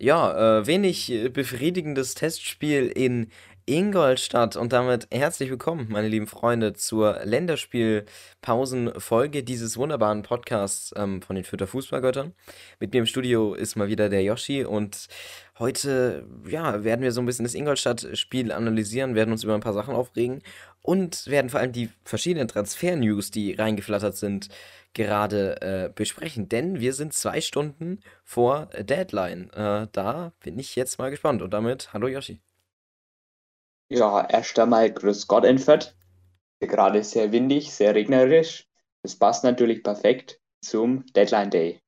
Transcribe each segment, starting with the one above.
Ja, äh, wenig äh, befriedigendes Testspiel in Ingolstadt und damit herzlich willkommen, meine lieben Freunde, zur Länderspielpausenfolge dieses wunderbaren Podcasts ähm, von den Fürther Fußballgöttern. Mit mir im Studio ist mal wieder der Yoshi und heute ja, werden wir so ein bisschen das Ingolstadt-Spiel analysieren, werden uns über ein paar Sachen aufregen und werden vor allem die verschiedenen Transfer-News, die reingeflattert sind, gerade äh, besprechen, denn wir sind zwei Stunden vor Deadline. Äh, da bin ich jetzt mal gespannt. Und damit, hallo Yoshi. Ja, erst einmal Grüß Gott in. Gerade sehr windig, sehr regnerisch. Das passt natürlich perfekt zum Deadline Day.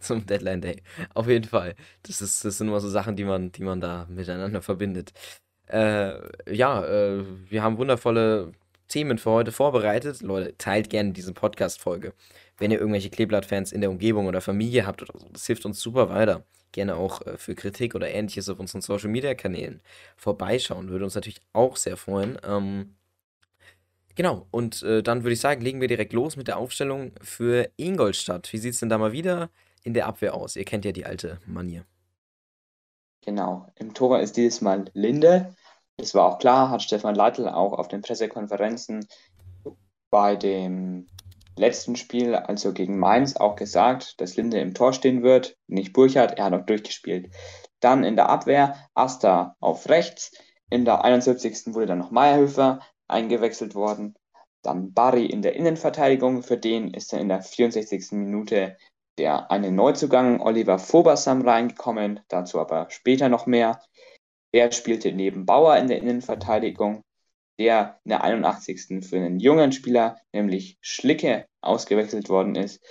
Zum Deadline Day. Auf jeden Fall. Das, ist, das sind immer so Sachen, die man, die man da miteinander verbindet. Äh, ja, äh, wir haben wundervolle Themen für heute vorbereitet. Leute, teilt gerne diese Podcast-Folge wenn ihr irgendwelche Kleeblatt-Fans in der Umgebung oder Familie habt oder so. Das hilft uns super weiter. Gerne auch äh, für Kritik oder ähnliches auf unseren Social Media Kanälen vorbeischauen. Würde uns natürlich auch sehr freuen. Ähm, genau, und äh, dann würde ich sagen, legen wir direkt los mit der Aufstellung für Ingolstadt. Wie sieht es denn da mal wieder in der Abwehr aus? Ihr kennt ja die alte Manier. Genau, im Tor ist dieses Mal Linde. Das war auch klar, hat Stefan Leitl auch auf den Pressekonferenzen bei dem letzten Spiel, also gegen Mainz, auch gesagt, dass Linde im Tor stehen wird, nicht Burchardt, er hat auch durchgespielt. Dann in der Abwehr Asta auf rechts, in der 71. wurde dann noch Meierhöfer eingewechselt worden. Dann Barry in der Innenverteidigung, für den ist dann in der 64. Minute der eine Neuzugang Oliver Fobersam reingekommen, dazu aber später noch mehr. Er spielte neben Bauer in der Innenverteidigung der in der 81. für einen jungen Spieler, nämlich Schlicke, ausgewechselt worden ist.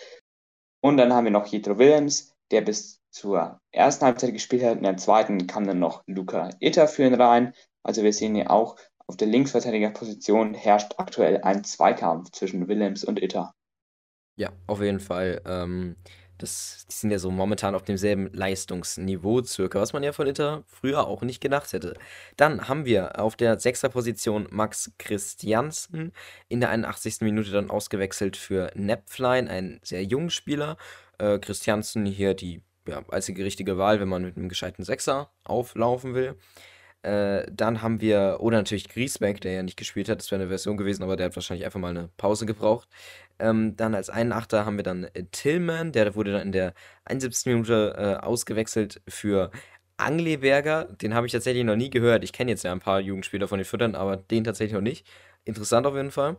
Und dann haben wir noch Jethro Williams, der bis zur ersten Halbzeit gespielt hat. In der zweiten kam dann noch Luca Itter für ihn rein. Also wir sehen hier auch, auf der Linksverteidigerposition herrscht aktuell ein Zweikampf zwischen Williams und Itter. Ja, auf jeden Fall. Ähm, das, die sind ja so momentan auf demselben Leistungsniveau circa, was man ja von Inter früher auch nicht gedacht hätte. Dann haben wir auf der Sechserposition Max Christiansen in der 81. Minute dann ausgewechselt für Nepflein, ein sehr junger Spieler. Äh, Christiansen hier die ja, einzige richtige Wahl, wenn man mit einem gescheiten Sechser auflaufen will. Äh, dann haben wir, oder natürlich Griesbeck, der ja nicht gespielt hat, das wäre eine Version gewesen, aber der hat wahrscheinlich einfach mal eine Pause gebraucht. Ähm, dann als einen Achter haben wir dann äh, Tillman, der wurde dann in der 71. Minute äh, ausgewechselt für Angleberger. Den habe ich tatsächlich noch nie gehört. Ich kenne jetzt ja ein paar Jugendspieler von den Füttern, aber den tatsächlich noch nicht. Interessant auf jeden Fall.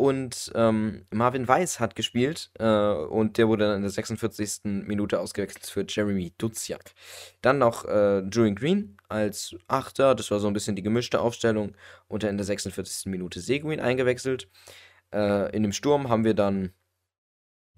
Und ähm, Marvin Weiss hat gespielt äh, und der wurde dann in der 46. Minute ausgewechselt für Jeremy Duziak. Dann noch äh, Julian Green als Achter, das war so ein bisschen die gemischte Aufstellung. Und dann in der 46. Minute Seguin eingewechselt. Äh, in dem Sturm haben wir dann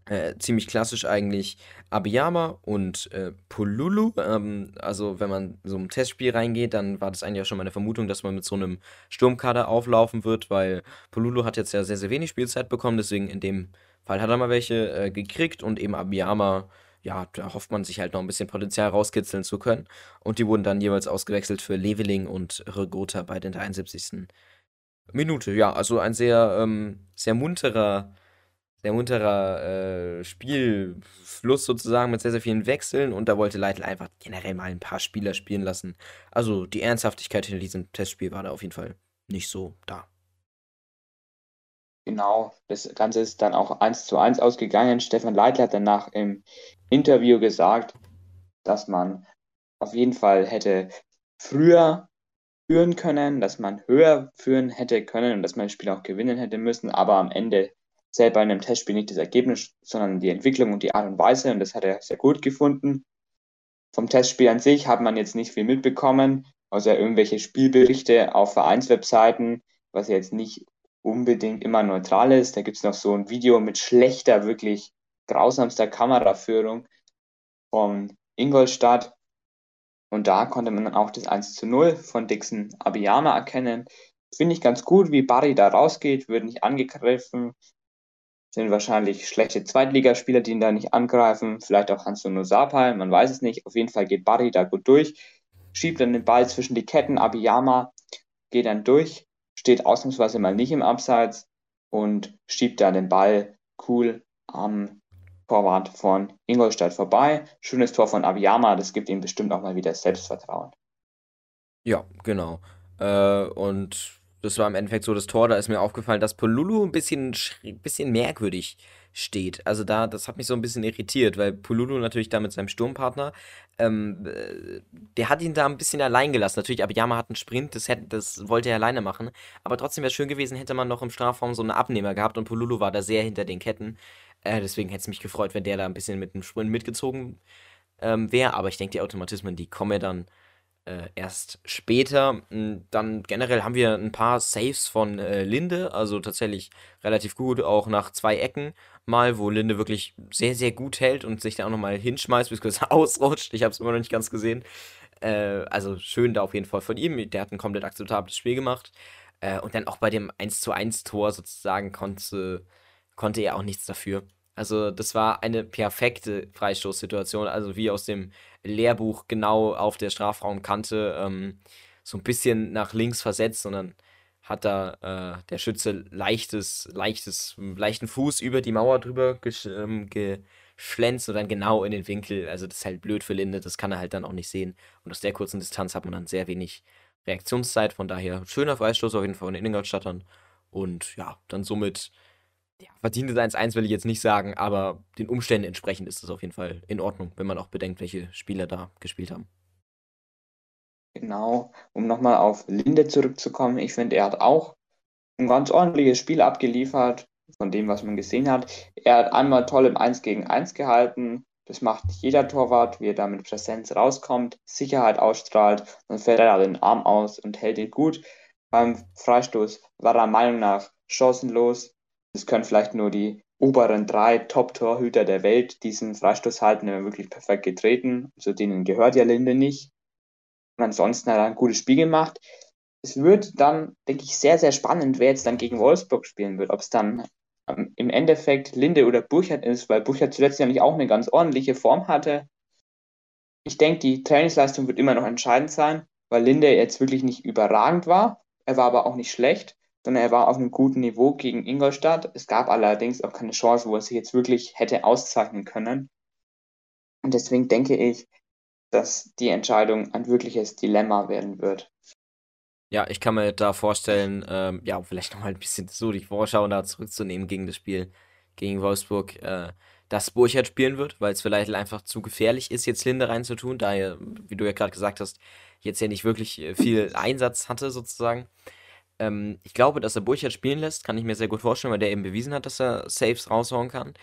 äh, ziemlich klassisch eigentlich Abiyama und äh, Polulu. Ähm, also wenn man so ein Testspiel reingeht, dann war das eigentlich auch schon meine Vermutung, dass man mit so einem Sturmkader auflaufen wird, weil Polulu hat jetzt ja sehr, sehr wenig Spielzeit bekommen, deswegen in dem Fall hat er mal welche äh, gekriegt und eben Abiyama, ja, da hofft man sich halt noch ein bisschen Potenzial rauskitzeln zu können. Und die wurden dann jeweils ausgewechselt für Leveling und Regota bei den 73. Minute. Ja, also ein sehr, ähm, sehr munterer sehr munterer äh, Spielfluss sozusagen mit sehr, sehr vielen Wechseln und da wollte Leitl einfach generell mal ein paar Spieler spielen lassen. Also die Ernsthaftigkeit hinter diesem Testspiel war da auf jeden Fall nicht so da. Genau, das Ganze ist dann auch 1 zu 1 ausgegangen. Stefan Leitl hat danach im Interview gesagt, dass man auf jeden Fall hätte früher führen können, dass man höher führen hätte können und dass man das Spiel auch gewinnen hätte müssen, aber am Ende selber in einem Testspiel nicht das Ergebnis, sondern die Entwicklung und die Art und Weise. Und das hat er sehr gut gefunden. Vom Testspiel an sich hat man jetzt nicht viel mitbekommen, außer irgendwelche Spielberichte auf Vereinswebseiten, was jetzt nicht unbedingt immer neutral ist. Da gibt es noch so ein Video mit schlechter, wirklich grausamster Kameraführung von Ingolstadt. Und da konnte man auch das 1 zu 0 von Dixon Abiyama erkennen. Finde ich ganz gut, wie Barry da rausgeht, wird nicht angegriffen, sind wahrscheinlich schlechte Zweitligaspieler, die ihn da nicht angreifen. Vielleicht auch Hans-Nuno Sapal, man weiß es nicht. Auf jeden Fall geht Barry da gut durch, schiebt dann den Ball zwischen die Ketten. Abiyama geht dann durch, steht ausnahmsweise mal nicht im Abseits und schiebt da den Ball cool am Torwart von Ingolstadt vorbei. Schönes Tor von Abiyama, das gibt ihm bestimmt auch mal wieder Selbstvertrauen. Ja, genau. Äh, und das war im Endeffekt so das Tor, da ist mir aufgefallen, dass Polulu ein bisschen, bisschen merkwürdig steht. Also da, das hat mich so ein bisschen irritiert, weil Polulu natürlich da mit seinem Sturmpartner, ähm, äh, der hat ihn da ein bisschen allein gelassen. Natürlich, Abiyama hat einen Sprint, das, hätte, das wollte er alleine machen. Aber trotzdem wäre es schön gewesen, hätte man noch im Strafraum so einen Abnehmer gehabt und Polulu war da sehr hinter den Ketten. Äh, deswegen hätte es mich gefreut, wenn der da ein bisschen mit dem Sprint mitgezogen ähm, wäre. Aber ich denke, die Automatismen, die kommen ja dann äh, erst später. Hm, dann generell haben wir ein paar Saves von äh, Linde, also tatsächlich relativ gut, auch nach zwei Ecken mal, wo Linde wirklich sehr, sehr gut hält und sich da auch nochmal hinschmeißt, bis kurz ausrutscht. Ich habe es immer noch nicht ganz gesehen. Äh, also schön da auf jeden Fall von ihm. Der hat ein komplett akzeptables Spiel gemacht. Äh, und dann auch bei dem 1 zu 1 Tor sozusagen konnte, konnte er auch nichts dafür. Also das war eine perfekte Freistoßsituation, also wie aus dem Lehrbuch genau auf der Strafraumkante ähm, so ein bisschen nach links versetzt dann hat da äh, der Schütze leichtes, leichtes, leichten Fuß über die Mauer drüber gesch ähm, geschlänzt und dann genau in den Winkel. Also das ist halt blöd für Linde, das kann er halt dann auch nicht sehen. Und aus der kurzen Distanz hat man dann sehr wenig Reaktionszeit. Von daher schöner Freistoß auf jeden Fall von den Ingolstadtern. Und ja, dann somit ja, verdientes 1-1 will ich jetzt nicht sagen, aber den Umständen entsprechend ist es auf jeden Fall in Ordnung, wenn man auch bedenkt, welche Spieler da gespielt haben. Genau, um nochmal auf Linde zurückzukommen, ich finde, er hat auch ein ganz ordentliches Spiel abgeliefert, von dem, was man gesehen hat. Er hat einmal toll im 1 gegen 1 gehalten. Das macht nicht jeder Torwart, wie er da mit Präsenz rauskommt, Sicherheit ausstrahlt, dann fällt er da den Arm aus und hält ihn gut. Beim Freistoß war er Meinung nach chancenlos, es können vielleicht nur die oberen drei Top-Torhüter der Welt diesen Freistoß halten, der wirklich perfekt getreten. Zu denen gehört ja Linde nicht. Und ansonsten hat er ein gutes Spiel gemacht. Es wird dann, denke ich, sehr, sehr spannend, wer jetzt dann gegen Wolfsburg spielen wird. Ob es dann ähm, im Endeffekt Linde oder Burchard ist, weil Burchard zuletzt ja nicht auch eine ganz ordentliche Form hatte. Ich denke, die Trainingsleistung wird immer noch entscheidend sein, weil Linde jetzt wirklich nicht überragend war. Er war aber auch nicht schlecht sondern er war auf einem guten Niveau gegen Ingolstadt. Es gab allerdings auch keine Chance, wo er sich jetzt wirklich hätte auszeichnen können. Und deswegen denke ich, dass die Entscheidung ein wirkliches Dilemma werden wird. Ja, ich kann mir da vorstellen, ähm, ja, vielleicht nochmal ein bisschen so die Vorschau da zurückzunehmen gegen das Spiel gegen Wolfsburg, äh, dass Burchard spielen wird, weil es vielleicht einfach zu gefährlich ist, jetzt Linde reinzutun, da er, wie du ja gerade gesagt hast, jetzt ja nicht wirklich äh, viel Einsatz hatte sozusagen. Ähm, ich glaube, dass er Burchard spielen lässt, kann ich mir sehr gut vorstellen, weil der eben bewiesen hat, dass er Saves raushauen kann.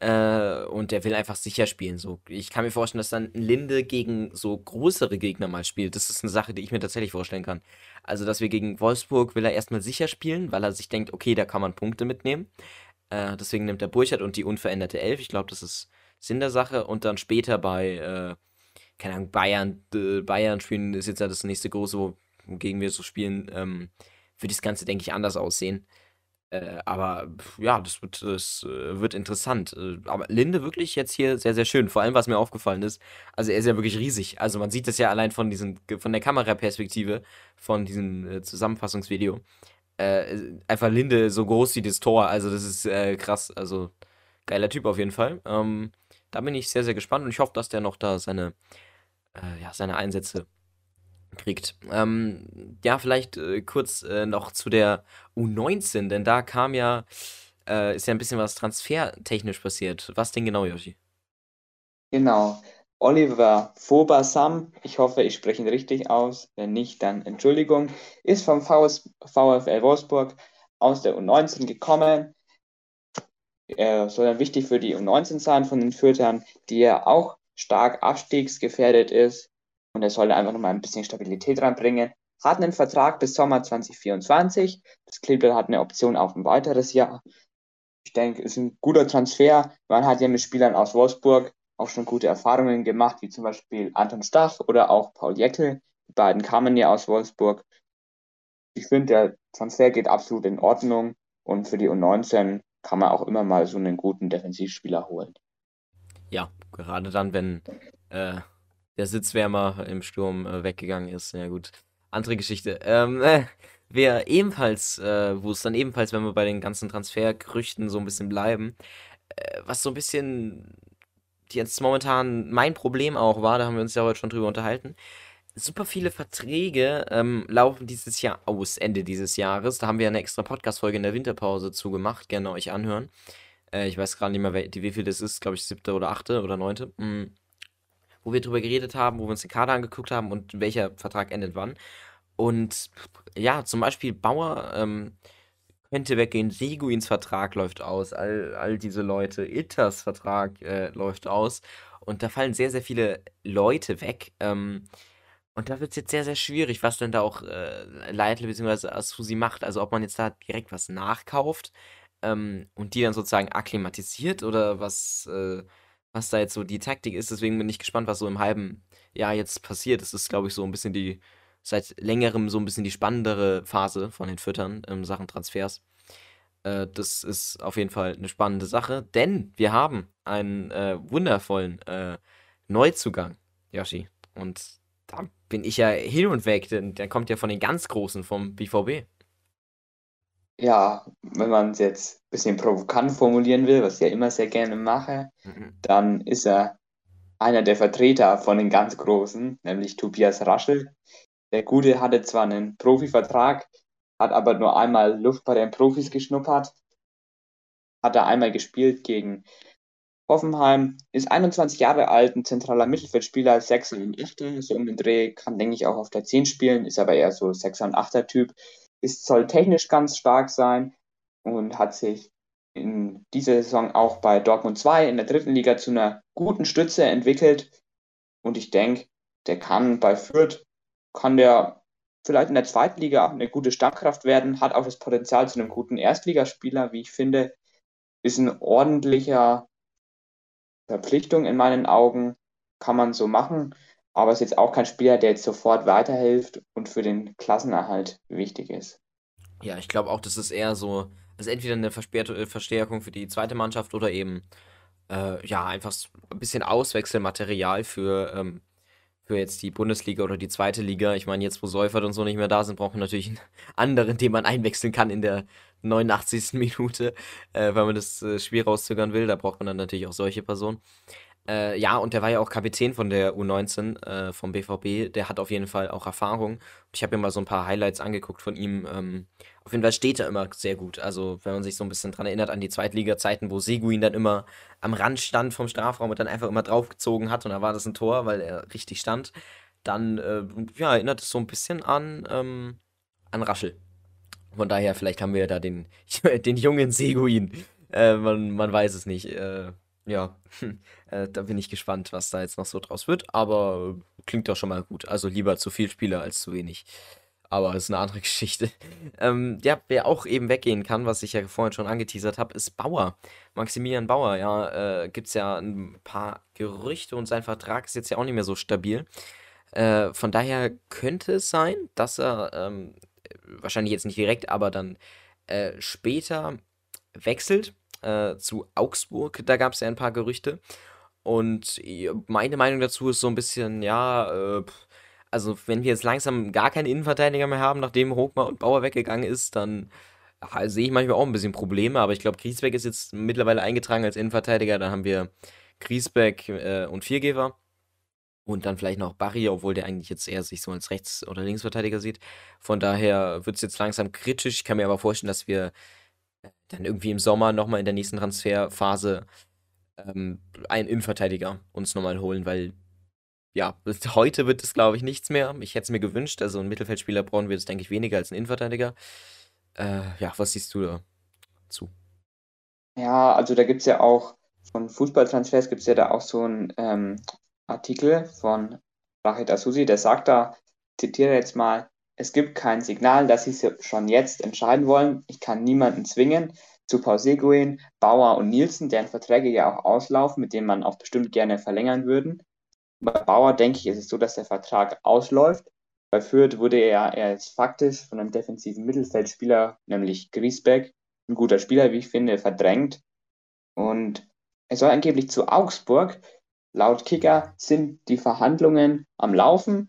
Äh, und der will einfach sicher spielen. So. Ich kann mir vorstellen, dass dann Linde gegen so größere Gegner mal spielt. Das ist eine Sache, die ich mir tatsächlich vorstellen kann. Also, dass wir gegen Wolfsburg will er erstmal sicher spielen, weil er sich denkt, okay, da kann man Punkte mitnehmen. Äh, deswegen nimmt er Burchard und die unveränderte Elf. Ich glaube, das ist Sinn der Sache. Und dann später bei, äh, keine Ahnung, Bayern, äh, Bayern spielen ist jetzt ja das nächste große, wogegen wir so spielen. Ähm, wird das Ganze, denke ich, anders aussehen. Äh, aber ja, das wird, das äh, wird interessant. Äh, aber Linde wirklich jetzt hier sehr, sehr schön. Vor allem, was mir aufgefallen ist, also er ist ja wirklich riesig. Also man sieht das ja allein von diesen, von der Kameraperspektive, von diesem äh, Zusammenfassungsvideo. Äh, einfach Linde so groß wie das Tor. Also das ist krass. Also geiler Typ auf jeden Fall. Ähm, da bin ich sehr, sehr gespannt und ich hoffe, dass der noch da seine, ja, seine Einsätze kriegt. Ähm, ja, vielleicht äh, kurz äh, noch zu der U19, denn da kam ja, äh, ist ja ein bisschen was transfertechnisch passiert. Was denn genau, Yoshi? Genau. Oliver Fobasam, ich hoffe, ich spreche ihn richtig aus. Wenn nicht, dann Entschuldigung, ist vom VS, VfL Wolfsburg aus der U19 gekommen. Er soll dann wichtig für die U19 sein von den Fürtern, die ja auch stark abstiegsgefährdet ist und er sollte einfach nochmal ein bisschen Stabilität reinbringen. Hat einen Vertrag bis Sommer 2024. Das Kleeblatt hat eine Option auf ein weiteres Jahr. Ich denke, es ist ein guter Transfer. Man hat ja mit Spielern aus Wolfsburg auch schon gute Erfahrungen gemacht, wie zum Beispiel Anton Stach oder auch Paul Jeckel. Die beiden kamen ja aus Wolfsburg. Ich finde, der Transfer geht absolut in Ordnung und für die U19 kann man auch immer mal so einen guten Defensivspieler holen. Ja, gerade dann, wenn äh, der Sitzwärmer im Sturm äh, weggegangen ist. Ja gut, andere Geschichte. Ähm, äh, wer ebenfalls, äh, wo es dann ebenfalls, wenn wir bei den ganzen Transfergerüchten so ein bisschen bleiben, äh, was so ein bisschen jetzt momentan mein Problem auch war, da haben wir uns ja heute schon drüber unterhalten. Super viele Verträge ähm, laufen dieses Jahr aus, Ende dieses Jahres. Da haben wir eine extra Podcast-Folge in der Winterpause zugemacht. Gerne euch anhören. Äh, ich weiß gerade nicht mehr, wie, wie viel das ist. Glaube ich, siebte oder achte oder neunte. Mhm. Wo wir drüber geredet haben, wo wir uns den Kader angeguckt haben und welcher Vertrag endet wann. Und ja, zum Beispiel Bauer ähm, könnte weggehen, Seguins Vertrag läuft aus, all, all diese Leute, Itters Vertrag äh, läuft aus. Und da fallen sehr, sehr viele Leute weg. Ähm, und da wird es jetzt sehr, sehr schwierig, was denn da auch äh, Leitl bzw. Asusi macht. Also ob man jetzt da direkt was nachkauft ähm, und die dann sozusagen akklimatisiert oder was, äh, was da jetzt so die Taktik ist. Deswegen bin ich gespannt, was so im halben Jahr jetzt passiert. Das ist, glaube ich, so ein bisschen die, seit längerem so ein bisschen die spannendere Phase von den Füttern in Sachen Transfers. Äh, das ist auf jeden Fall eine spannende Sache, denn wir haben einen äh, wundervollen äh, Neuzugang, Yoshi. Und da bin ich ja hin und weg, denn der kommt ja von den ganz Großen vom BVB. Ja, wenn man es jetzt ein bisschen provokant formulieren will, was ich ja immer sehr gerne mache, mhm. dann ist er einer der Vertreter von den ganz Großen, nämlich Tobias Raschel. Der Gute hatte zwar einen Profivertrag, hat aber nur einmal Luft bei den Profis geschnuppert, hat er einmal gespielt gegen Hoffenheim, ist 21 Jahre alt, ein zentraler Mittelfeldspieler, 6 und 8 so um den Dreh, kann, denke ich, auch auf der 10 spielen, ist aber eher so 6 und 8er Typ, ist, soll technisch ganz stark sein und hat sich in dieser Saison auch bei Dortmund 2 in der dritten Liga zu einer guten Stütze entwickelt. Und ich denke, der kann bei Fürth, kann der vielleicht in der zweiten Liga eine gute Stammkraft werden, hat auch das Potenzial zu einem guten Erstligaspieler, wie ich finde, ist ein ordentlicher Verpflichtung in meinen Augen, kann man so machen, aber ist jetzt auch kein Spieler, der jetzt sofort weiterhilft und für den Klassenerhalt wichtig ist. Ja, ich glaube auch, das ist eher so, also entweder eine äh, Verstärkung für die zweite Mannschaft oder eben äh, ja, einfach ein bisschen Auswechselmaterial für ähm, für jetzt die Bundesliga oder die zweite Liga. Ich meine, jetzt wo Seufert und so nicht mehr da sind, braucht man natürlich einen anderen, den man einwechseln kann in der 89. Minute, äh, weil man das äh, Spiel rauszögern will. Da braucht man dann natürlich auch solche Personen. Äh, ja, und der war ja auch Kapitän von der U19 äh, vom BVB. Der hat auf jeden Fall auch Erfahrung. Ich habe mir mal so ein paar Highlights angeguckt von ihm. Ähm, auf jeden Fall steht er immer sehr gut. Also, wenn man sich so ein bisschen dran erinnert an die Zweitliga-Zeiten, wo Seguin dann immer am Rand stand vom Strafraum und dann einfach immer draufgezogen hat und da war das ein Tor, weil er richtig stand, dann äh, ja, erinnert es so ein bisschen an, ähm, an Raschel. Von daher, vielleicht haben wir da den, den jungen Seguin. Äh, man, man weiß es nicht. Ja, äh, da bin ich gespannt, was da jetzt noch so draus wird. Aber klingt doch schon mal gut. Also lieber zu viel Spieler als zu wenig. Aber ist eine andere Geschichte. Ähm, ja, wer auch eben weggehen kann, was ich ja vorhin schon angeteasert habe, ist Bauer. Maximilian Bauer, ja, äh, gibt es ja ein paar Gerüchte und sein Vertrag ist jetzt ja auch nicht mehr so stabil. Äh, von daher könnte es sein, dass er ähm, wahrscheinlich jetzt nicht direkt, aber dann äh, später wechselt äh, zu Augsburg. Da gab es ja ein paar Gerüchte. Und meine Meinung dazu ist so ein bisschen, ja, äh, also wenn wir jetzt langsam gar keinen Innenverteidiger mehr haben, nachdem Hochmar und Bauer weggegangen ist, dann ja, sehe ich manchmal auch ein bisschen Probleme. Aber ich glaube, Griesbeck ist jetzt mittlerweile eingetragen als Innenverteidiger. Dann haben wir Griesbeck äh, und Viergeber. Und dann vielleicht noch Barry, obwohl der eigentlich jetzt eher sich so als Rechts- oder Linksverteidiger sieht. Von daher wird es jetzt langsam kritisch. Ich kann mir aber vorstellen, dass wir dann irgendwie im Sommer nochmal in der nächsten Transferphase ähm, einen Innenverteidiger uns nochmal holen, weil ja, heute wird es, glaube ich, nichts mehr. Ich hätte es mir gewünscht. Also ein Mittelfeldspieler brauchen wir jetzt, denke ich, weniger als ein Innenverteidiger. Äh, ja, was siehst du dazu? Ja, also da gibt es ja auch von Fußballtransfers gibt es ja da auch so einen ähm, Artikel von Rachid Asusi, der sagt da, zitiere jetzt mal, es gibt kein Signal, dass sie schon jetzt entscheiden wollen. Ich kann niemanden zwingen. Zu Paul Seguin, Bauer und Nielsen, deren Verträge ja auch auslaufen, mit denen man auch bestimmt gerne verlängern würden. Bei Bauer denke ich, ist es so, dass der Vertrag ausläuft. Bei Fürth wurde er erst faktisch von einem defensiven Mittelfeldspieler, nämlich Griesbeck, ein guter Spieler, wie ich finde, verdrängt. Und er soll angeblich zu Augsburg. Laut Kicker sind die Verhandlungen am Laufen.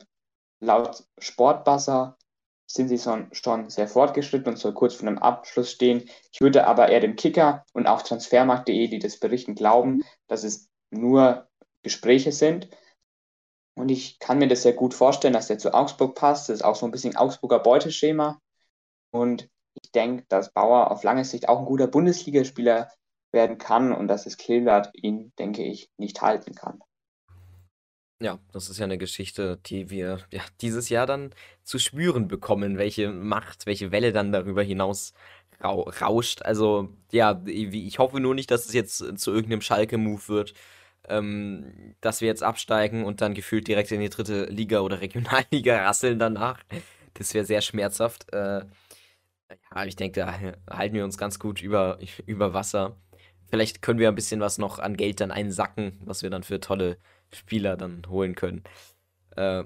Laut Sportbasser sind sie schon sehr fortgeschritten und soll kurz vor einem Abschluss stehen. Ich würde aber eher dem Kicker und auch Transfermarkt.de, die das berichten, glauben, dass es nur Gespräche sind. Und ich kann mir das sehr gut vorstellen, dass der zu Augsburg passt. Das ist auch so ein bisschen Augsburger Beuteschema. Und ich denke, dass Bauer auf lange Sicht auch ein guter Bundesligaspieler werden kann und dass es Kleblatt ihn, denke ich, nicht halten kann. Ja, das ist ja eine Geschichte, die wir ja dieses Jahr dann zu spüren bekommen, welche Macht, welche Welle dann darüber hinaus rau rauscht. Also, ja, ich hoffe nur nicht, dass es jetzt zu irgendeinem Schalke-Move wird, ähm, dass wir jetzt absteigen und dann gefühlt direkt in die dritte Liga oder Regionalliga rasseln danach. Das wäre sehr schmerzhaft. Äh, ja, ich denke, da halten wir uns ganz gut über, über Wasser. Vielleicht können wir ein bisschen was noch an Geld dann einsacken, was wir dann für tolle Spieler dann holen können. Äh,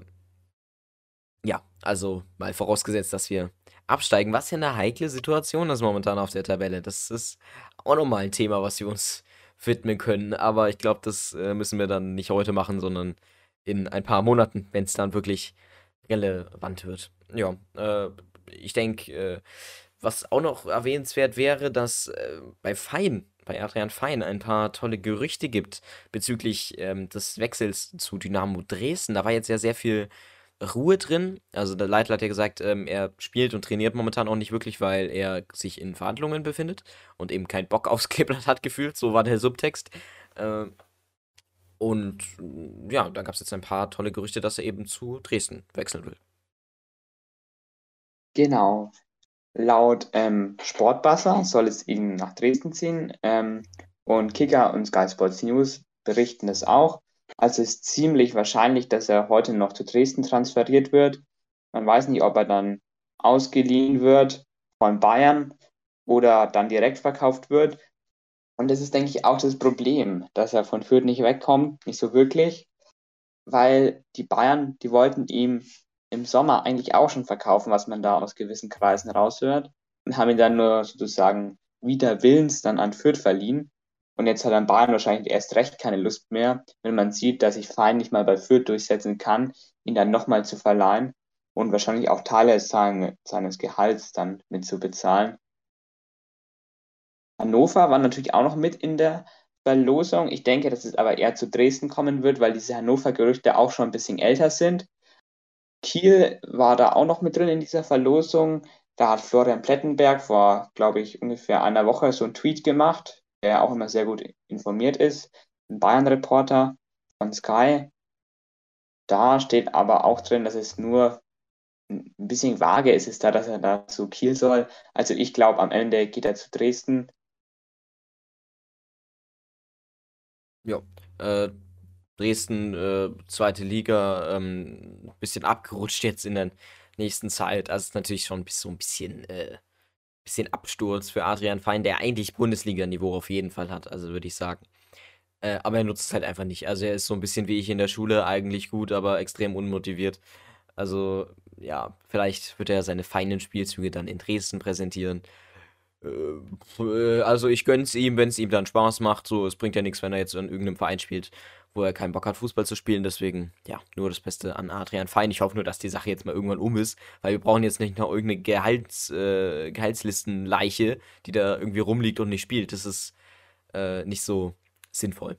ja, also mal vorausgesetzt, dass wir absteigen, was ja eine heikle Situation ist momentan auf der Tabelle. Das ist auch nochmal ein Thema, was wir uns widmen können. Aber ich glaube, das äh, müssen wir dann nicht heute machen, sondern in ein paar Monaten, wenn es dann wirklich relevant wird. Ja, äh, ich denke, äh, was auch noch erwähnenswert wäre, dass äh, bei Fein bei Adrian Fein ein paar tolle Gerüchte gibt bezüglich ähm, des Wechsels zu Dynamo Dresden. Da war jetzt ja sehr viel Ruhe drin. Also der Leitler hat ja gesagt, ähm, er spielt und trainiert momentan auch nicht wirklich, weil er sich in Verhandlungen befindet und eben keinen Bock aufs Kleeblatt hat gefühlt. So war der Subtext. Äh, und ja, da gab es jetzt ein paar tolle Gerüchte, dass er eben zu Dresden wechseln will. Genau. Laut ähm, Sportbuzzer soll es ihn nach Dresden ziehen ähm, und Kicker und Sky Sports News berichten es auch. Also es ist ziemlich wahrscheinlich, dass er heute noch zu Dresden transferiert wird. Man weiß nicht, ob er dann ausgeliehen wird von Bayern oder dann direkt verkauft wird. Und das ist, denke ich, auch das Problem, dass er von Fürth nicht wegkommt, nicht so wirklich, weil die Bayern, die wollten ihm im Sommer eigentlich auch schon verkaufen, was man da aus gewissen Kreisen raushört, und haben ihn dann nur sozusagen wieder Willens dann an Fürth verliehen. Und jetzt hat dann Bayern wahrscheinlich erst recht keine Lust mehr, wenn man sieht, dass sich Fein nicht mal bei Fürth durchsetzen kann, ihn dann nochmal zu verleihen und wahrscheinlich auch Teile seines Gehalts dann mit zu bezahlen. Hannover war natürlich auch noch mit in der Verlosung. Ich denke, dass es aber eher zu Dresden kommen wird, weil diese Hannover-Gerüchte auch schon ein bisschen älter sind. Kiel war da auch noch mit drin in dieser Verlosung. Da hat Florian Plettenberg vor, glaube ich, ungefähr einer Woche so einen Tweet gemacht, der auch immer sehr gut informiert ist. Ein Bayern-Reporter von Sky. Da steht aber auch drin, dass es nur ein bisschen vage ist, ist da, dass er da zu Kiel soll. Also ich glaube, am Ende geht er zu Dresden. Ja, äh, Dresden, äh, zweite Liga, ähm, bisschen abgerutscht jetzt in der nächsten Zeit. Also ist natürlich schon so ein bisschen, äh, bisschen Absturz für Adrian Fein, der eigentlich Bundesliga-Niveau auf jeden Fall hat, also würde ich sagen. Äh, aber er nutzt es halt einfach nicht. Also er ist so ein bisschen wie ich in der Schule, eigentlich gut, aber extrem unmotiviert. Also ja, vielleicht wird er seine feinen Spielzüge dann in Dresden präsentieren. Äh, also ich gönn's ihm, wenn es ihm dann Spaß macht. So, es bringt ja nichts, wenn er jetzt in irgendeinem Verein spielt, wo er keinen Bock hat, Fußball zu spielen. Deswegen, ja, nur das Beste an Adrian Fein. Ich hoffe nur, dass die Sache jetzt mal irgendwann um ist, weil wir brauchen jetzt nicht noch irgendeine Gehalts, äh, Gehaltslistenleiche, die da irgendwie rumliegt und nicht spielt. Das ist äh, nicht so sinnvoll.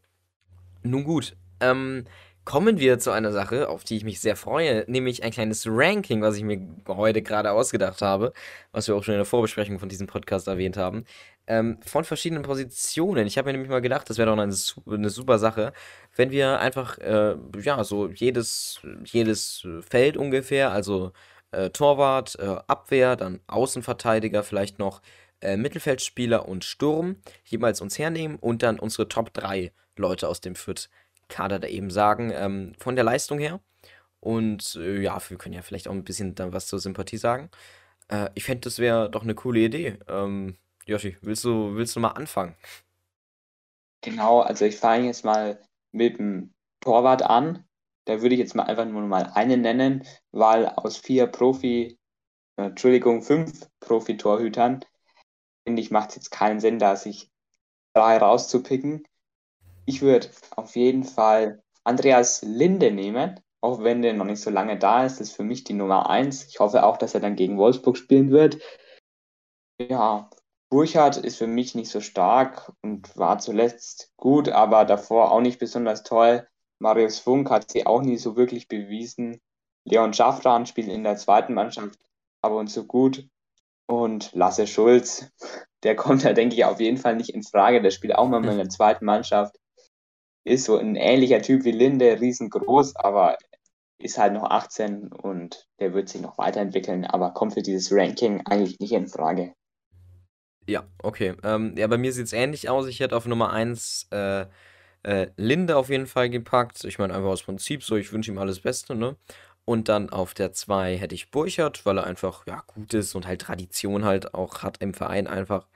Nun gut, ähm, kommen wir zu einer Sache, auf die ich mich sehr freue, nämlich ein kleines Ranking, was ich mir heute gerade ausgedacht habe, was wir auch schon in der Vorbesprechung von diesem Podcast erwähnt haben, ähm, von verschiedenen Positionen. Ich habe mir nämlich mal gedacht, das wäre doch eine, eine, super Sache, wenn wir einfach, äh, ja, so jedes, jedes Feld ungefähr, also äh, Torwart, äh, Abwehr, dann Außenverteidiger, vielleicht noch äh, Mittelfeldspieler und Sturm jeweils uns hernehmen und dann unsere Top 3 Leute aus dem Fürth Kader da eben sagen, ähm, von der Leistung her. Und äh, ja, wir können ja vielleicht auch ein bisschen dann was zur Sympathie sagen. Äh, ich fände, das wäre doch eine coole Idee. Ähm, Joshi, willst du, willst du mal anfangen? Genau, also ich fange jetzt mal mit dem Torwart an. Da würde ich jetzt mal einfach nur mal einen nennen, weil aus vier Profi, äh, Entschuldigung, fünf Profi-Torhütern, finde ich, macht es jetzt keinen Sinn, da sich drei rauszupicken. Ich würde auf jeden Fall Andreas Linde nehmen auch wenn der noch nicht so lange da ist. Das ist für mich die Nummer eins. Ich hoffe auch, dass er dann gegen Wolfsburg spielen wird. Ja, Burchard ist für mich nicht so stark und war zuletzt gut, aber davor auch nicht besonders toll. Marius Funk hat sie auch nie so wirklich bewiesen. Leon Schaffran spielt in der zweiten Mannschaft ab und zu gut. Und Lasse Schulz, der kommt da, denke ich, auf jeden Fall nicht in Frage. Der spielt auch mal in der zweiten Mannschaft. Ist so ein ähnlicher Typ wie Linde, riesengroß, aber ist halt noch 18 und der wird sich noch weiterentwickeln, aber kommt für dieses Ranking eigentlich nicht in Frage. Ja, okay. Ähm, ja, bei mir sieht es ähnlich aus. Ich hätte auf Nummer 1 äh, äh, Linde auf jeden Fall gepackt. Ich meine, einfach aus Prinzip so, ich wünsche ihm alles Beste, ne? Und dann auf der 2 hätte ich Burchard, weil er einfach, ja, gut ist und halt Tradition halt auch hat im Verein einfach.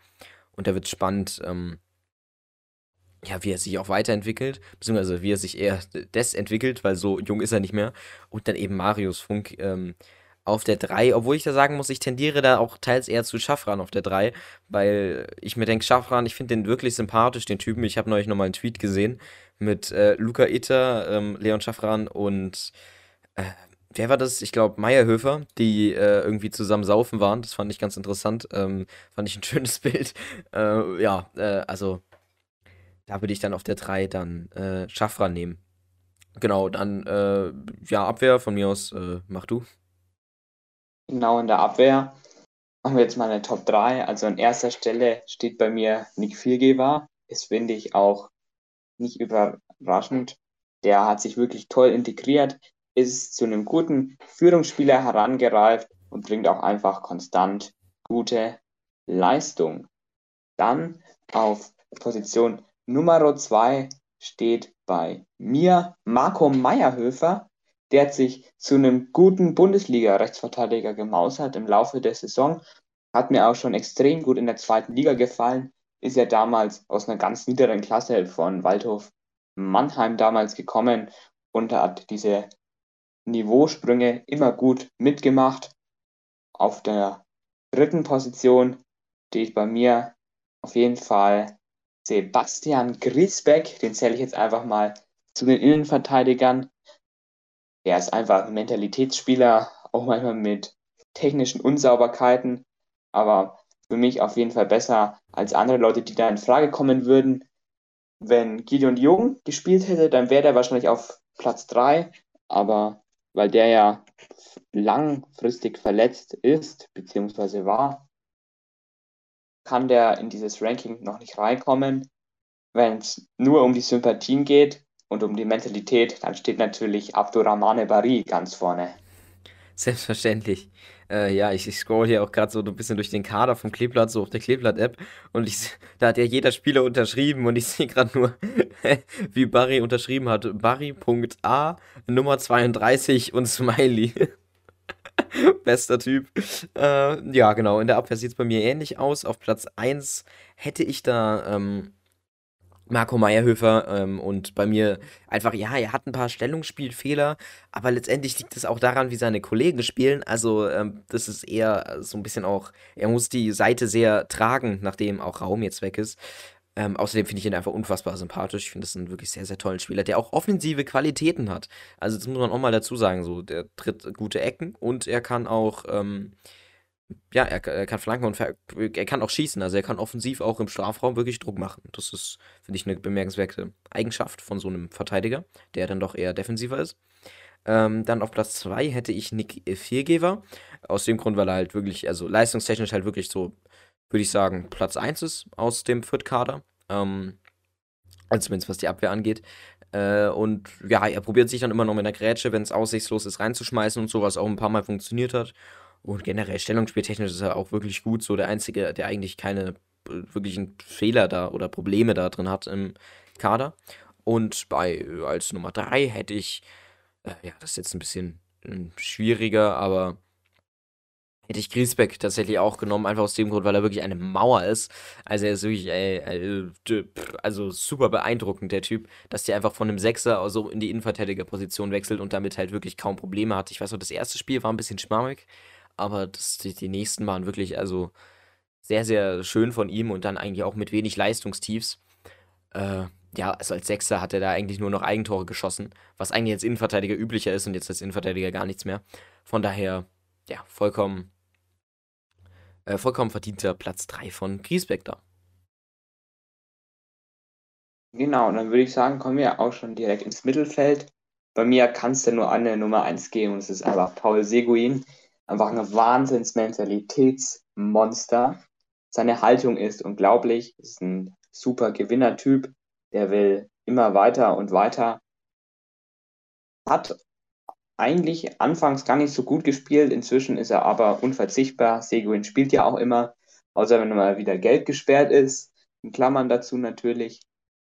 Und da wird spannend, ähm, ja, wie er sich auch weiterentwickelt, beziehungsweise wie er sich eher desentwickelt, weil so jung ist er nicht mehr. Und dann eben Marius Funk ähm, auf der 3, obwohl ich da sagen muss, ich tendiere da auch teils eher zu Schaffran auf der 3, weil ich mir denke, Schaffran, ich finde den wirklich sympathisch, den Typen. Ich habe neulich nochmal einen Tweet gesehen mit äh, Luca Itter, ähm, Leon Schaffran und äh, wer war das? Ich glaube, Meierhöfer, die äh, irgendwie zusammen saufen waren. Das fand ich ganz interessant. Ähm, fand ich ein schönes Bild. Äh, ja, äh, also da würde ich dann auf der 3 dann äh, Schaffran nehmen. Genau, dann äh, ja, Abwehr von mir aus, äh, mach du. Genau, in der Abwehr machen wir jetzt mal eine Top 3. Also an erster Stelle steht bei mir Nick Viergeber. Das finde ich auch nicht überraschend. Der hat sich wirklich toll integriert, ist zu einem guten Führungsspieler herangereift und bringt auch einfach konstant gute Leistung. Dann auf Position Nummer 2 steht bei mir Marco Meyerhöfer. Der hat sich zu einem guten Bundesliga-Rechtsverteidiger gemausert im Laufe der Saison. Hat mir auch schon extrem gut in der zweiten Liga gefallen. Ist ja damals aus einer ganz niederen Klasse von Waldhof Mannheim damals gekommen und hat diese Niveausprünge immer gut mitgemacht. Auf der dritten Position steht bei mir auf jeden Fall Sebastian Griesbeck, den zähle ich jetzt einfach mal zu den Innenverteidigern. Der ist einfach ein Mentalitätsspieler, auch manchmal mit technischen Unsauberkeiten, aber für mich auf jeden Fall besser als andere Leute, die da in Frage kommen würden. Wenn Gideon Jung gespielt hätte, dann wäre er wahrscheinlich auf Platz 3, aber weil der ja langfristig verletzt ist, beziehungsweise war, kann der in dieses Ranking noch nicht reinkommen. Wenn es nur um die Sympathien geht und um die Mentalität, dann steht natürlich Abdurrahmane Bari ganz vorne. Selbstverständlich. Äh, ja, ich, ich scroll hier auch gerade so ein bisschen durch den Kader vom Kleeblatt, so auf der Kleeblatt-App. Und ich, da hat ja jeder Spieler unterschrieben und ich sehe gerade nur, wie Barry unterschrieben hat. Barry.a, Nummer 32 und Smiley. Bester Typ. Äh, ja, genau. In der Abwehr sieht es bei mir ähnlich aus. Auf Platz 1 hätte ich da ähm, Marco Meyerhöfer ähm, und bei mir einfach, ja, er hat ein paar Stellungsspielfehler, aber letztendlich liegt es auch daran, wie seine Kollegen spielen. Also, ähm, das ist eher so ein bisschen auch, er muss die Seite sehr tragen, nachdem auch Raum jetzt weg ist. Ähm, außerdem finde ich ihn einfach unfassbar sympathisch. Ich finde das einen wirklich sehr, sehr tollen Spieler, der auch offensive Qualitäten hat. Also, das muss man auch mal dazu sagen. So, der tritt gute Ecken und er kann auch, ähm, ja, er, er, kann flanken und er kann auch schießen. Also, er kann offensiv auch im Strafraum wirklich Druck machen. Das ist, finde ich, eine bemerkenswerte Eigenschaft von so einem Verteidiger, der dann doch eher defensiver ist. Ähm, dann auf Platz 2 hätte ich Nick Viergeber. Aus dem Grund, weil er halt wirklich, also leistungstechnisch halt wirklich so würde ich sagen, Platz 1 ist aus dem Fürth-Kader. Ähm, also zumindest was die Abwehr angeht. Äh, und ja, er probiert sich dann immer noch mit der Grätsche, wenn es aussichtslos ist, reinzuschmeißen und so, was auch ein paar Mal funktioniert hat. Und generell Stellungsspieltechnisch ist er auch wirklich gut. So der Einzige, der eigentlich keine äh, wirklichen Fehler da oder Probleme da drin hat im Kader. Und bei als Nummer 3 hätte ich, äh, ja, das ist jetzt ein bisschen äh, schwieriger, aber Hätte ich Griesbeck tatsächlich auch genommen, einfach aus dem Grund, weil er wirklich eine Mauer ist. Also er ist wirklich, ey, also super beeindruckend, der Typ, dass der einfach von einem Sechser so in die Innenverteidigerposition wechselt und damit halt wirklich kaum Probleme hat. Ich weiß noch, das erste Spiel war ein bisschen schmammig, aber das, die, die nächsten waren wirklich, also sehr, sehr schön von ihm und dann eigentlich auch mit wenig Leistungstiefs. Äh, ja, also als Sechser hat er da eigentlich nur noch Eigentore geschossen, was eigentlich als Innenverteidiger üblicher ist und jetzt als Innenverteidiger gar nichts mehr. Von daher, ja, vollkommen, äh, vollkommen verdienter Platz 3 von Griesbeck da. Genau, dann würde ich sagen, kommen wir auch schon direkt ins Mittelfeld. Bei mir kann es ja nur eine Nummer 1 geben und es ist einfach Paul Seguin. Einfach ein Wahnsinns-Mentalitätsmonster. Seine Haltung ist unglaublich, ist ein super Gewinnertyp, der will immer weiter und weiter. Hat eigentlich anfangs gar nicht so gut gespielt, inzwischen ist er aber unverzichtbar. Seguin spielt ja auch immer, außer wenn mal wieder Geld gesperrt ist. In Klammern dazu natürlich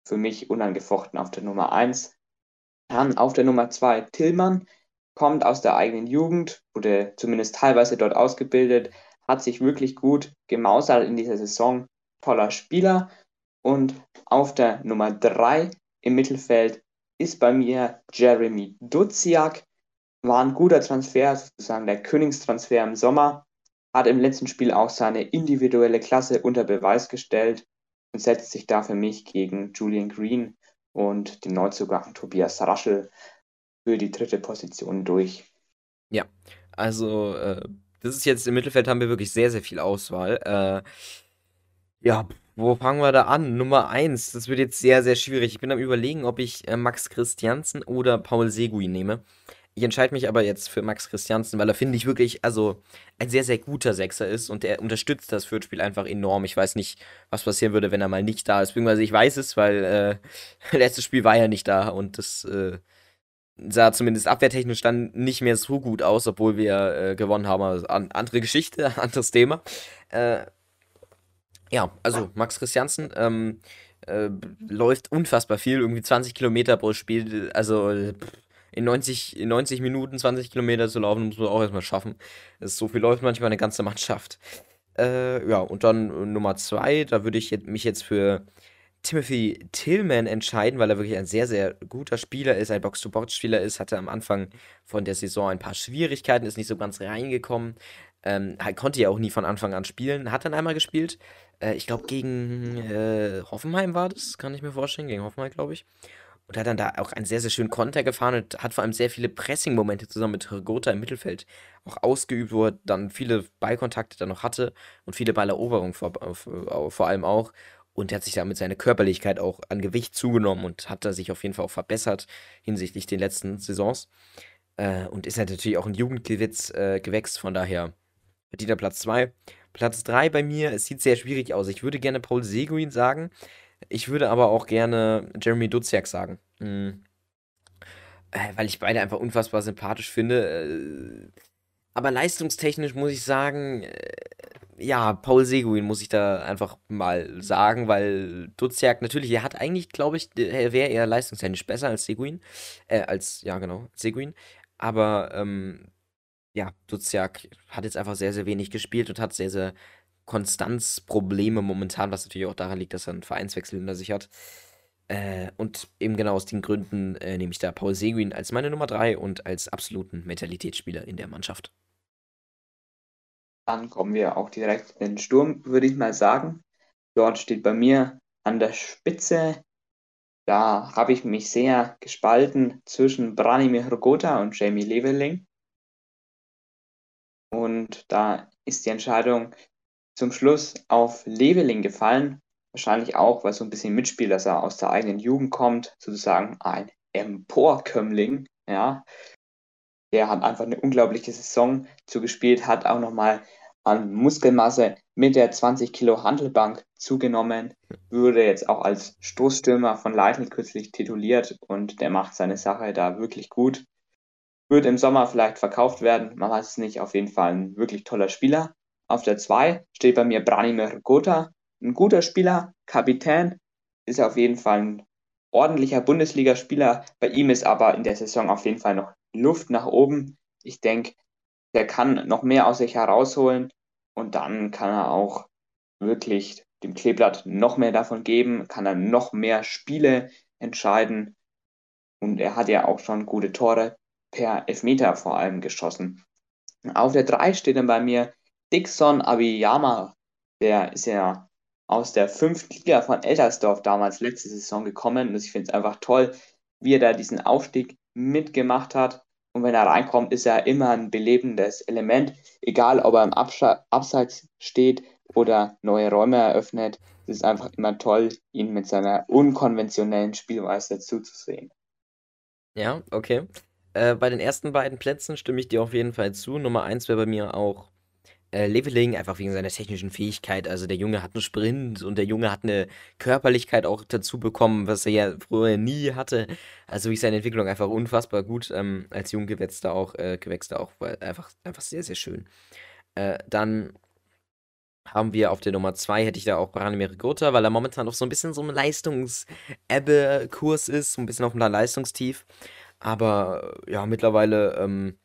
für mich unangefochten auf der Nummer 1. Dann auf der Nummer 2 Tillmann, kommt aus der eigenen Jugend, wurde zumindest teilweise dort ausgebildet, hat sich wirklich gut gemausert in dieser Saison. Toller Spieler. Und auf der Nummer 3 im Mittelfeld ist bei mir Jeremy Duziak. War ein guter Transfer, sozusagen der Königstransfer im Sommer. Hat im letzten Spiel auch seine individuelle Klasse unter Beweis gestellt und setzt sich da für mich gegen Julian Green und den Neuzugang Tobias Raschel für die dritte Position durch. Ja, also äh, das ist jetzt im Mittelfeld haben wir wirklich sehr, sehr viel Auswahl. Äh, ja, wo fangen wir da an? Nummer 1, das wird jetzt sehr, sehr schwierig. Ich bin am überlegen, ob ich äh, Max Christiansen oder Paul Seguin nehme. Ich entscheide mich aber jetzt für Max Christiansen, weil er, finde ich, wirklich, also ein sehr, sehr guter Sechser ist und er unterstützt das Fürth-Spiel einfach enorm. Ich weiß nicht, was passieren würde, wenn er mal nicht da ist. Beziehungsweise ich weiß es, weil äh, letztes Spiel war er nicht da und das äh, sah zumindest abwehrtechnisch dann nicht mehr so gut aus, obwohl wir äh, gewonnen haben. Also, an, andere Geschichte, anderes Thema. Äh, ja, also Max Christiansen ähm, äh, läuft unfassbar viel, irgendwie 20 Kilometer pro Spiel. Also in 90, in 90 Minuten 20 Kilometer zu laufen, muss man auch erstmal schaffen. Das so viel läuft manchmal eine ganze Mannschaft. Äh, ja, und dann äh, Nummer zwei, da würde ich mich jetzt für Timothy Tillman entscheiden, weil er wirklich ein sehr, sehr guter Spieler ist, ein Box-to-Box-Spieler ist, hatte am Anfang von der Saison ein paar Schwierigkeiten, ist nicht so ganz reingekommen, ähm, konnte ja auch nie von Anfang an spielen, hat dann einmal gespielt, äh, ich glaube gegen äh, Hoffenheim war das, kann ich mir vorstellen, gegen Hoffenheim, glaube ich. Und hat dann da auch einen sehr, sehr schönen Konter gefahren und hat vor allem sehr viele Pressing-Momente zusammen mit Gotha im Mittelfeld auch ausgeübt, wo er dann viele Ballkontakte dann noch hatte und viele Balleroberungen vor, vor allem auch. Und er hat sich damit seine Körperlichkeit auch an Gewicht zugenommen und hat da sich auf jeden Fall auch verbessert hinsichtlich den letzten Saisons. Äh, und ist halt natürlich auch ein Jugendgewitz äh, gewächst, von daher verdient er Platz 2. Platz 3 bei mir, es sieht sehr schwierig aus. Ich würde gerne Paul Seguin sagen, ich würde aber auch gerne Jeremy Duziak sagen. Mhm. Weil ich beide einfach unfassbar sympathisch finde. Äh, aber leistungstechnisch muss ich sagen, äh, ja, Paul Seguin muss ich da einfach mal sagen, weil Duziak natürlich, er hat eigentlich, glaube ich, er wäre eher leistungstechnisch besser als Seguin. Äh, als, ja, genau, Seguin. Aber, ähm, ja, Duziak hat jetzt einfach sehr, sehr wenig gespielt und hat sehr, sehr Konstanzprobleme momentan, was natürlich auch daran liegt, dass er einen Vereinswechsel hinter sich hat. Äh, und eben genau aus den Gründen äh, nehme ich da Paul Seguin als meine Nummer 3 und als absoluten Mentalitätsspieler in der Mannschaft. Dann kommen wir auch direkt in den Sturm, würde ich mal sagen. Dort steht bei mir an der Spitze, da habe ich mich sehr gespalten zwischen Branimir Hrgota und Jamie Leveling. Und da ist die Entscheidung zum Schluss auf Leveling gefallen. Wahrscheinlich auch, weil so ein bisschen mitspielt, dass er aus der eigenen Jugend kommt, sozusagen ein Emporkömmling, ja. Der hat einfach eine unglaubliche Saison zugespielt, hat auch nochmal an Muskelmasse mit der 20 Kilo Handelbank zugenommen, wurde jetzt auch als Stoßstürmer von Leitl kürzlich tituliert und der macht seine Sache da wirklich gut. Wird im Sommer vielleicht verkauft werden, man weiß es nicht, auf jeden Fall ein wirklich toller Spieler. Auf der 2 steht bei mir Branimir Gotha, ein guter Spieler, Kapitän, ist auf jeden Fall ein ordentlicher Bundesligaspieler. Bei ihm ist aber in der Saison auf jeden Fall noch Luft nach oben. Ich denke, der kann noch mehr aus sich herausholen und dann kann er auch wirklich dem Kleeblatt noch mehr davon geben, kann er noch mehr Spiele entscheiden und er hat ja auch schon gute Tore per Elfmeter vor allem geschossen. Auf der 3 steht dann bei mir Dixon Abiyama, der ist ja aus der fünften Liga von Eltersdorf damals letzte Saison gekommen. Und ich finde es einfach toll, wie er da diesen Aufstieg mitgemacht hat. Und wenn er reinkommt, ist er immer ein belebendes Element, egal ob er im Abseits steht oder neue Räume eröffnet. Es ist einfach immer toll, ihn mit seiner unkonventionellen Spielweise zuzusehen. Ja, okay. Äh, bei den ersten beiden Plätzen stimme ich dir auf jeden Fall zu. Nummer eins wäre bei mir auch äh, Leveling, einfach wegen seiner technischen Fähigkeit. Also der Junge hat einen Sprint und der Junge hat eine Körperlichkeit auch dazu bekommen, was er ja früher nie hatte. Also wie seine Entwicklung einfach unfassbar gut ähm, als Junggewächster auch, äh, Gewächster auch, einfach, einfach sehr, sehr schön. Äh, dann haben wir auf der Nummer 2, hätte ich da auch Branimir Gotha, weil er momentan auf so ein bisschen so einem Leistungsebbe-Kurs ist, so ein bisschen auf einem Leistungstief. Aber ja, mittlerweile ähm,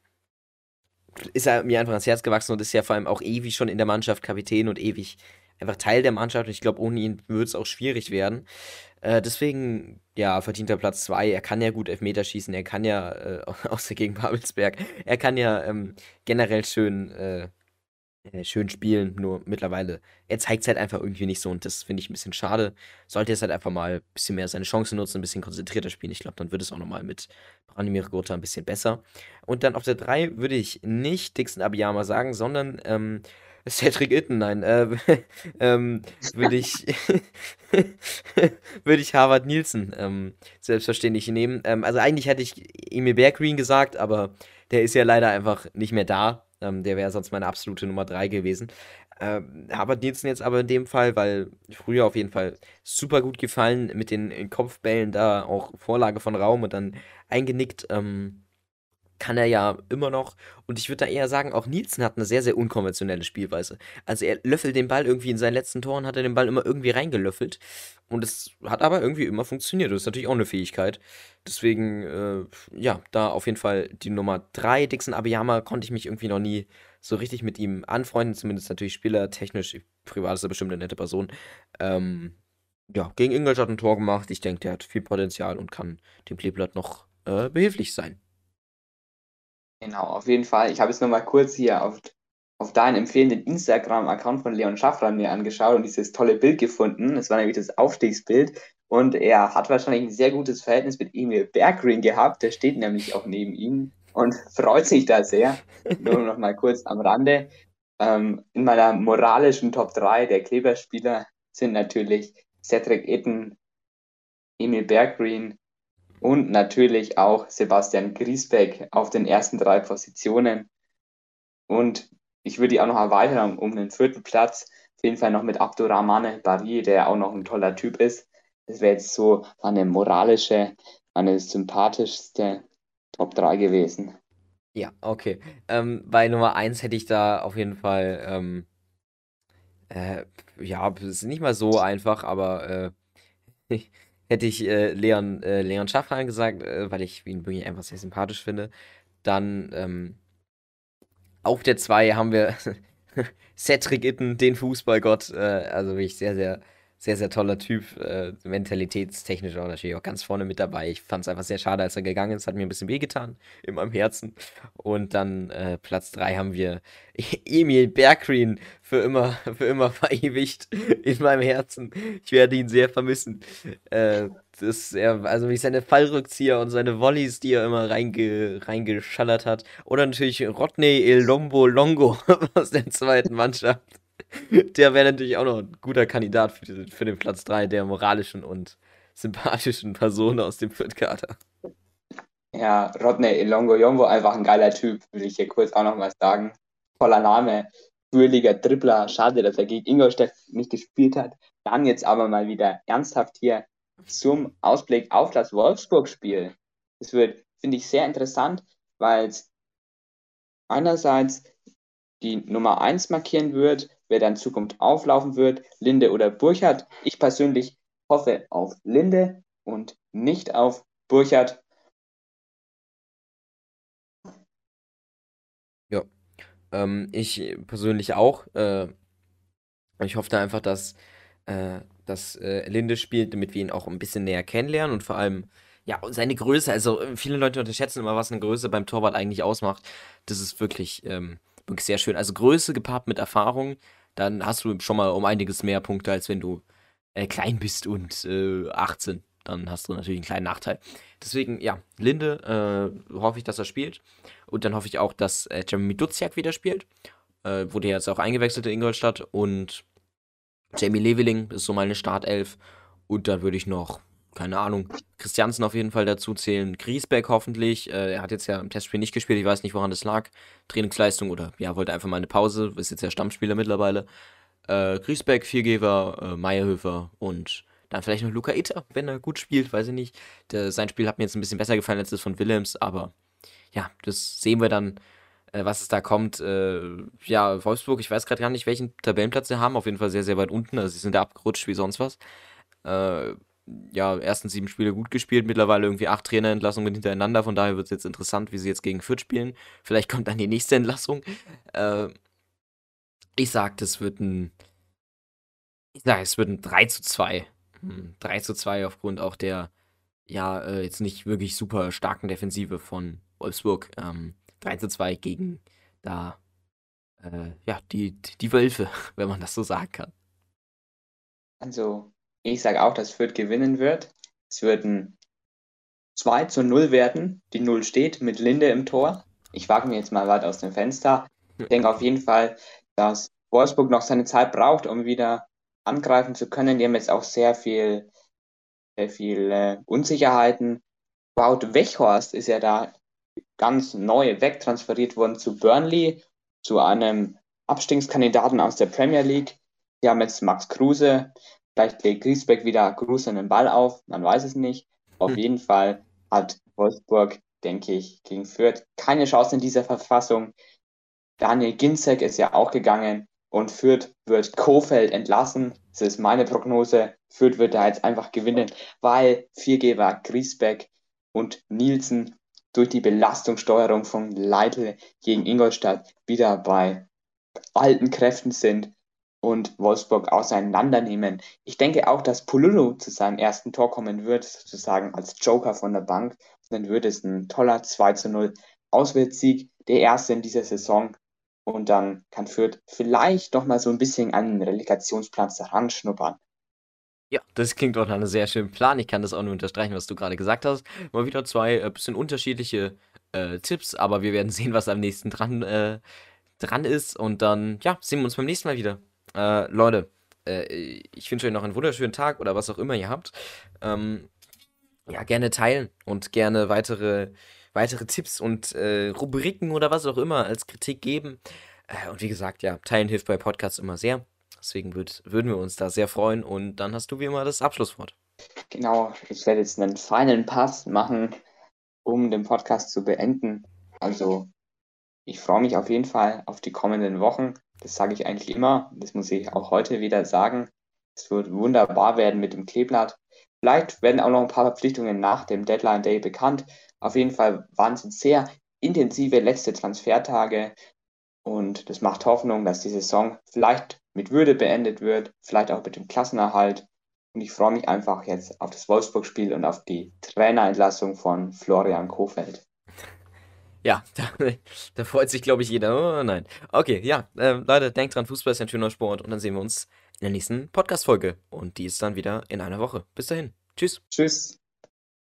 ist er mir einfach ans Herz gewachsen und ist ja vor allem auch ewig schon in der Mannschaft Kapitän und ewig einfach Teil der Mannschaft. Und ich glaube, ohne ihn würde es auch schwierig werden. Äh, deswegen, ja, verdient er Platz 2. Er kann ja gut Elfmeter schießen. Er kann ja, äh, außer gegen Babelsberg, er kann ja ähm, generell schön äh, äh, schön spielen, nur mittlerweile, er zeigt es halt einfach irgendwie nicht so und das finde ich ein bisschen schade. Sollte jetzt halt einfach mal ein bisschen mehr seine Chancen nutzen, ein bisschen konzentrierter spielen. Ich glaube, dann wird es auch nochmal mit Branimir Gotha ein bisschen besser. Und dann auf der 3 würde ich nicht Dixon Abiyama sagen, sondern ähm, Cedric Itten, nein, äh, ähm, würde ich, würde ich Harvard Nielsen ähm, selbstverständlich nehmen. Ähm, also eigentlich hätte ich Emil Berggreen gesagt, aber der ist ja leider einfach nicht mehr da. Ähm, der wäre sonst meine absolute Nummer 3 gewesen. Ähm, Harvard Nielsen jetzt aber in dem Fall, weil früher auf jeden Fall super gut gefallen mit den Kopfbällen da, auch Vorlage von Raum und dann eingenickt. Ähm, kann er ja immer noch. Und ich würde da eher sagen, auch Nielsen hat eine sehr, sehr unkonventionelle Spielweise. Also er löffelt den Ball irgendwie in seinen letzten Toren, hat er den Ball immer irgendwie reingelöffelt. Und es hat aber irgendwie immer funktioniert. Das ist natürlich auch eine Fähigkeit. Deswegen, äh, ja, da auf jeden Fall die Nummer 3. Dixon Abiyama konnte ich mich irgendwie noch nie so richtig mit ihm anfreunden. Zumindest natürlich spielertechnisch. Privat ist er bestimmt eine nette Person. Ähm, ja, gegen Ingolstadt ein Tor gemacht. Ich denke, der hat viel Potenzial und kann dem Kleeblatt noch äh, behilflich sein. Genau, auf jeden Fall. Ich habe jetzt nochmal kurz hier auf, auf deinen empfehlenden Instagram-Account von Leon Schaffran mir angeschaut und dieses tolle Bild gefunden. Das war nämlich das Aufstiegsbild. Und er hat wahrscheinlich ein sehr gutes Verhältnis mit Emil Berggren gehabt. Der steht nämlich auch neben ihm und freut sich da sehr. Nur noch mal kurz am Rande. Ähm, in meiner moralischen Top 3 der Kleberspieler sind natürlich Cedric Itten, Emil Berggren und natürlich auch Sebastian Griesbeck auf den ersten drei Positionen. Und ich würde die auch noch erweitern um den vierten Platz. Auf jeden Fall noch mit Abdurrahmane Barry, der auch noch ein toller Typ ist. Das wäre jetzt so eine moralische, eine sympathischste Top 3 gewesen. Ja, okay. Ähm, bei Nummer 1 hätte ich da auf jeden Fall, ähm, äh, ja, es ist nicht mal so einfach, aber äh, hätte ich äh, Leon, äh, Leon Schaffran gesagt, äh, weil ich ihn wirklich einfach sehr sympathisch finde. Dann ähm, auf der 2 haben wir Cedric Itten, den Fußballgott. Äh, also wirklich sehr, sehr sehr, sehr toller Typ, äh, mentalitätstechnisch auch natürlich auch ganz vorne mit dabei. Ich fand es einfach sehr schade, als er gegangen ist, hat mir ein bisschen wehgetan in meinem Herzen. Und dann äh, Platz 3 haben wir Emil Berggreen für immer, für immer verewigt in meinem Herzen. Ich werde ihn sehr vermissen. Äh, das er, also wie seine Fallrückzieher und seine Volleys, die er immer reinge, reingeschallert hat. Oder natürlich Rodney El Lombo Longo aus der zweiten Mannschaft. Der wäre natürlich auch noch ein guter Kandidat für, die, für den Platz 3 der moralischen und sympathischen Personen aus dem Fürth-Kader. Ja, Rodney Ilongo Yombo, einfach ein geiler Typ, will ich hier kurz auch noch mal sagen. Toller Name, fröhlicher Dribbler. Schade, dass er gegen Ingolstadt nicht gespielt hat. Dann jetzt aber mal wieder ernsthaft hier zum Ausblick auf das Wolfsburg-Spiel. Es wird, finde ich, sehr interessant, weil es einerseits die Nummer 1 markieren wird, wer da in Zukunft auflaufen wird, Linde oder Burchard. Ich persönlich hoffe auf Linde und nicht auf Burchard. Ja, ähm, ich persönlich auch. Äh, ich hoffe da einfach, dass, äh, dass äh, Linde spielt, damit wir ihn auch ein bisschen näher kennenlernen und vor allem ja, seine Größe. Also viele Leute unterschätzen immer, was eine Größe beim Torwart eigentlich ausmacht. Das ist wirklich, ähm, wirklich sehr schön. Also Größe gepaart mit Erfahrung dann hast du schon mal um einiges mehr Punkte, als wenn du äh, klein bist und äh, 18. Dann hast du natürlich einen kleinen Nachteil. Deswegen, ja, Linde äh, hoffe ich, dass er spielt. Und dann hoffe ich auch, dass äh, Jeremy Duziak wieder spielt. Äh, wurde jetzt auch eingewechselt in Ingolstadt. Und Jamie Leveling ist so meine Startelf. Und dann würde ich noch, keine Ahnung, Christiansen auf jeden Fall dazu zählen. Griesbeck hoffentlich. Äh, er hat jetzt ja im Testspiel nicht gespielt. Ich weiß nicht, woran das lag. Trainingsleistung oder ja, wollte einfach mal eine Pause. Ist jetzt ja Stammspieler mittlerweile. Äh, Griesbeck, Viergeber, äh, Meierhöfer und dann vielleicht noch Luca Itter, wenn er gut spielt, weiß ich nicht. Der, sein Spiel hat mir jetzt ein bisschen besser gefallen als das von Willems, aber ja, das sehen wir dann, äh, was es da kommt. Äh, ja, Wolfsburg, ich weiß gerade gar nicht, welchen Tabellenplatz sie haben. Auf jeden Fall sehr, sehr weit unten. Also sie sind da abgerutscht wie sonst was. Äh, ja, ersten sieben Spiele gut gespielt, mittlerweile irgendwie acht Trainerentlassungen hintereinander. Von daher wird es jetzt interessant, wie sie jetzt gegen Fürth spielen. Vielleicht kommt dann die nächste Entlassung. Äh, ich sag, das wird ein. Ich sag, es wird ein 3 zu 2. 3 hm, zu 2 aufgrund auch der, ja, äh, jetzt nicht wirklich super starken Defensive von Wolfsburg. Ähm, 3 zu 2 gegen da, äh, ja, die, die Wölfe, wenn man das so sagen kann. Also, ich sage auch, dass Fürth gewinnen wird. Es wird ein 2 zu 0 werden. Die 0 steht mit Linde im Tor. Ich wage mir jetzt mal weit aus dem Fenster. Ich denke auf jeden Fall, dass Wolfsburg noch seine Zeit braucht, um wieder angreifen zu können. Die haben jetzt auch sehr viel, sehr viel äh, Unsicherheiten. Wout Wechhorst ist ja da ganz neu wegtransferiert worden zu Burnley, zu einem Abstiegskandidaten aus der Premier League. Die haben jetzt Max Kruse. Vielleicht legt Griesbeck wieder Kruse einen Ball auf, man weiß es nicht. Auf hm. jeden Fall hat Wolfsburg, denke ich, gegen Fürth keine Chance in dieser Verfassung. Daniel Ginzek ist ja auch gegangen und Fürth wird Kofeld entlassen. Das ist meine Prognose. Fürth wird da jetzt einfach gewinnen, weil Viergeber, Griesbeck und Nielsen durch die Belastungssteuerung von Leitl gegen Ingolstadt wieder bei alten Kräften sind und Wolfsburg auseinandernehmen. Ich denke auch, dass Pululu zu seinem ersten Tor kommen wird, sozusagen als Joker von der Bank. dann wird es ein toller 2 zu 0 Auswärtssieg, der erste in dieser Saison und dann kann Fürth vielleicht noch mal so ein bisschen an den Relegationsplatz heranschnuppern. Ja, das klingt doch nach einem sehr schönen Plan. Ich kann das auch nur unterstreichen, was du gerade gesagt hast. Mal wieder zwei äh, bisschen unterschiedliche äh, Tipps, aber wir werden sehen, was am nächsten dran, äh, dran ist. Und dann, ja, sehen wir uns beim nächsten Mal wieder. Äh, Leute, äh, ich wünsche euch noch einen wunderschönen Tag oder was auch immer ihr habt. Ähm, ja, gerne teilen und gerne weitere weitere Tipps und äh, Rubriken oder was auch immer als Kritik geben. Äh, und wie gesagt, ja, teilen hilft bei Podcasts immer sehr. Deswegen würd, würden wir uns da sehr freuen. Und dann hast du wie immer das Abschlusswort. Genau, ich werde jetzt einen finalen Pass machen, um den Podcast zu beenden. Also, ich freue mich auf jeden Fall auf die kommenden Wochen. Das sage ich eigentlich immer. Das muss ich auch heute wieder sagen. Es wird wunderbar werden mit dem Kleeblatt. Vielleicht werden auch noch ein paar Verpflichtungen nach dem Deadline Day bekannt. Auf jeden Fall waren es sehr intensive letzte Transfertage und das macht Hoffnung, dass die Saison vielleicht mit Würde beendet wird, vielleicht auch mit dem Klassenerhalt. Und ich freue mich einfach jetzt auf das Wolfsburg-Spiel und auf die Trainerentlassung von Florian Kofeld. Ja, da, da freut sich, glaube ich, jeder. Oh nein. Okay, ja, äh, Leute, denkt dran, Fußball ist ein schöner Sport und dann sehen wir uns in der nächsten Podcast-Folge. Und die ist dann wieder in einer Woche. Bis dahin. Tschüss. Tschüss.